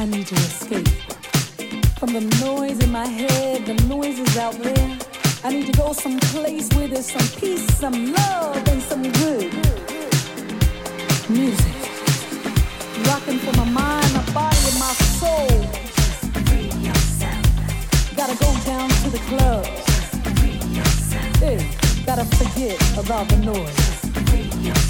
I need to escape from the noise in my head, the noises out there. I need to go someplace where there's some peace, some love, and some good. Music, rocking for my mind, my body, and my soul. Gotta go down to the club. Yeah, gotta forget about the noise.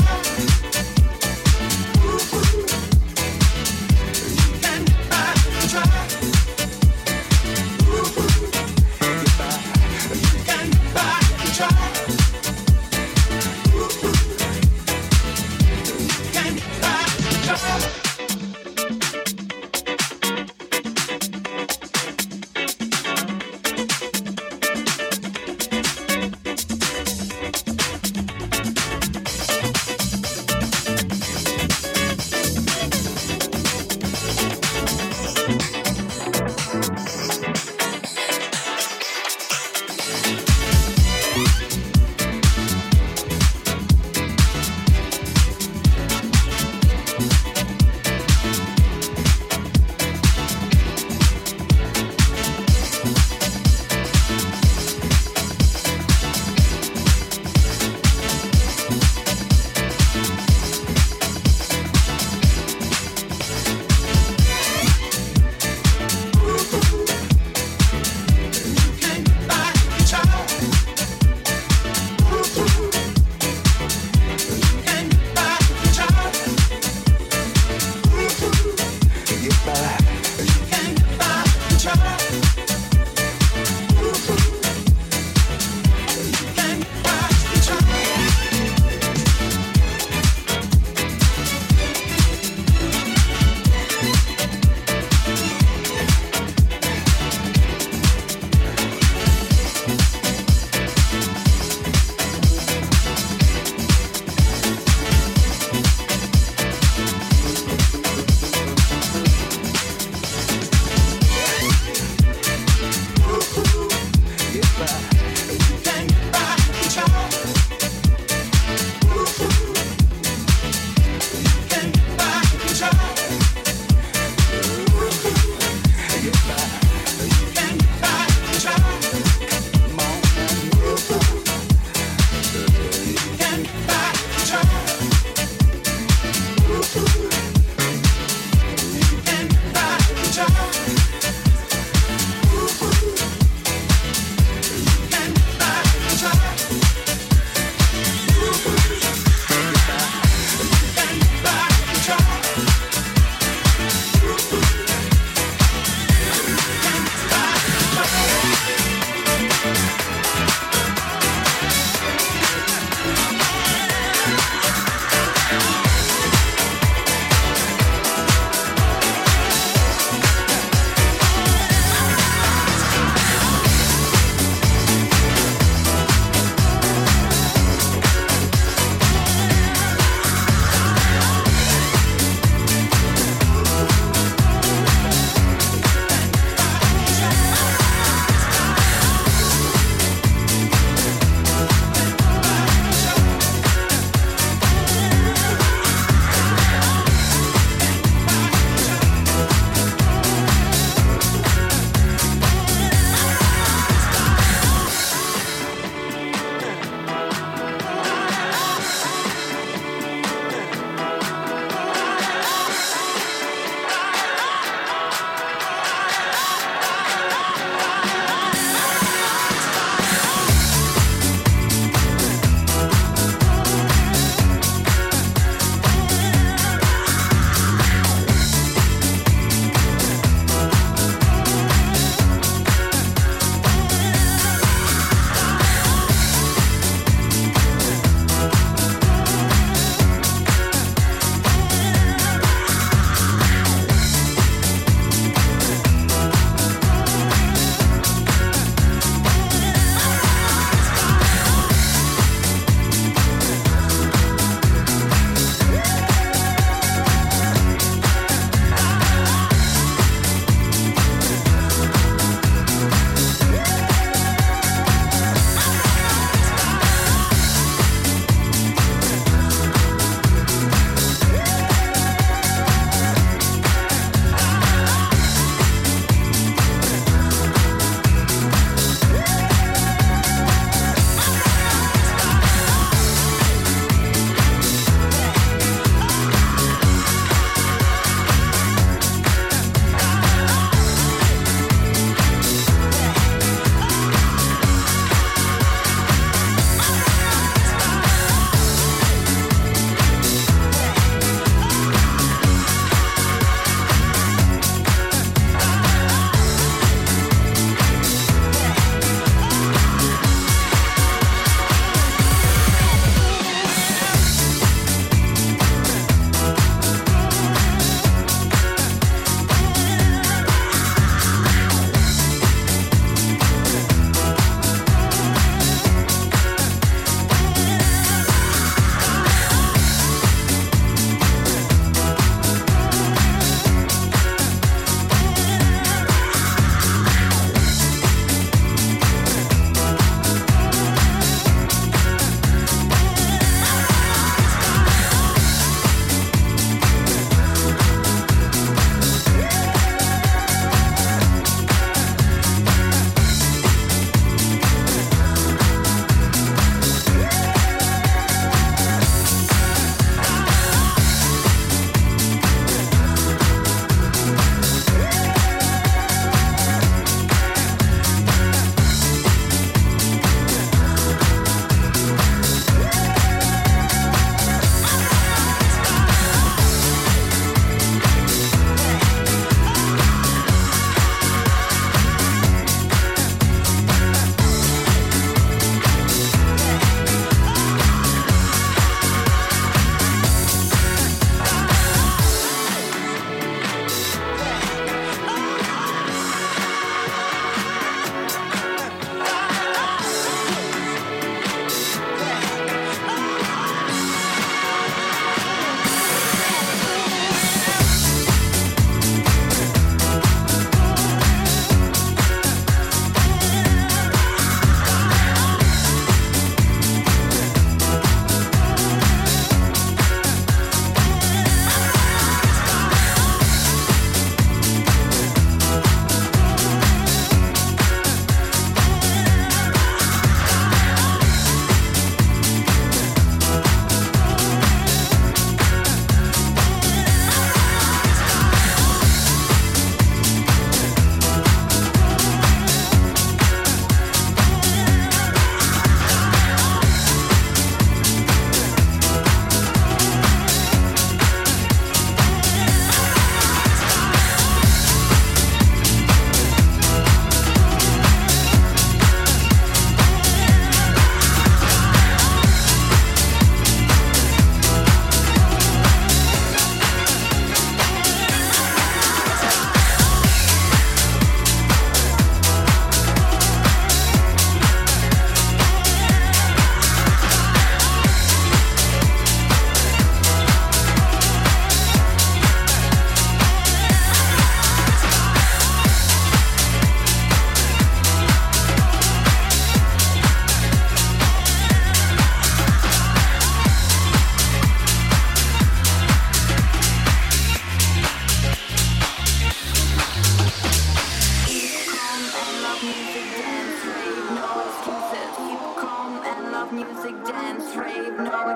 time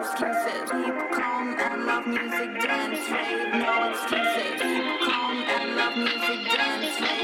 excuses. Keep calm and love music, dance, rave. No excuses. Keep calm and love music, dance, rave.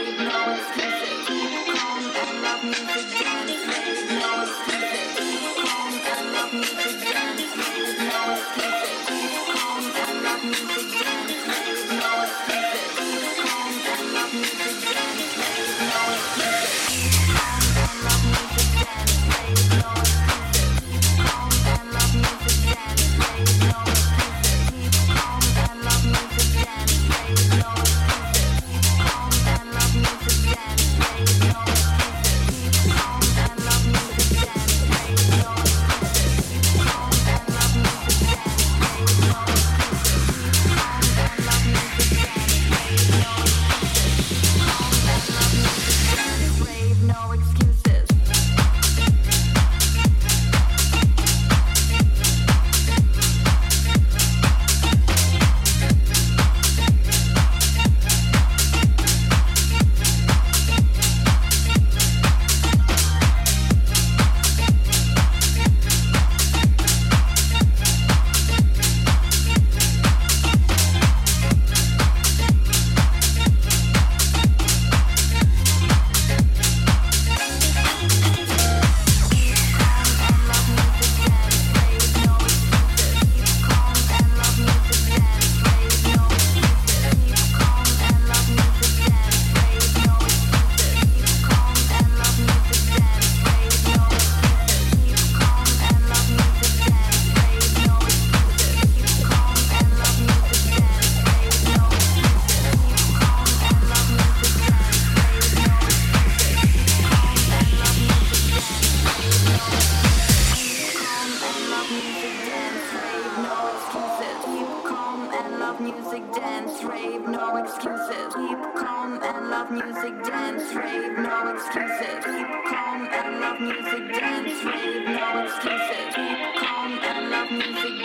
dance, rave, no excuses. Keep calm and love music, dance, rave, no excuses. Keep calm and love music, dance, rave, no excuses. Keep calm and love music.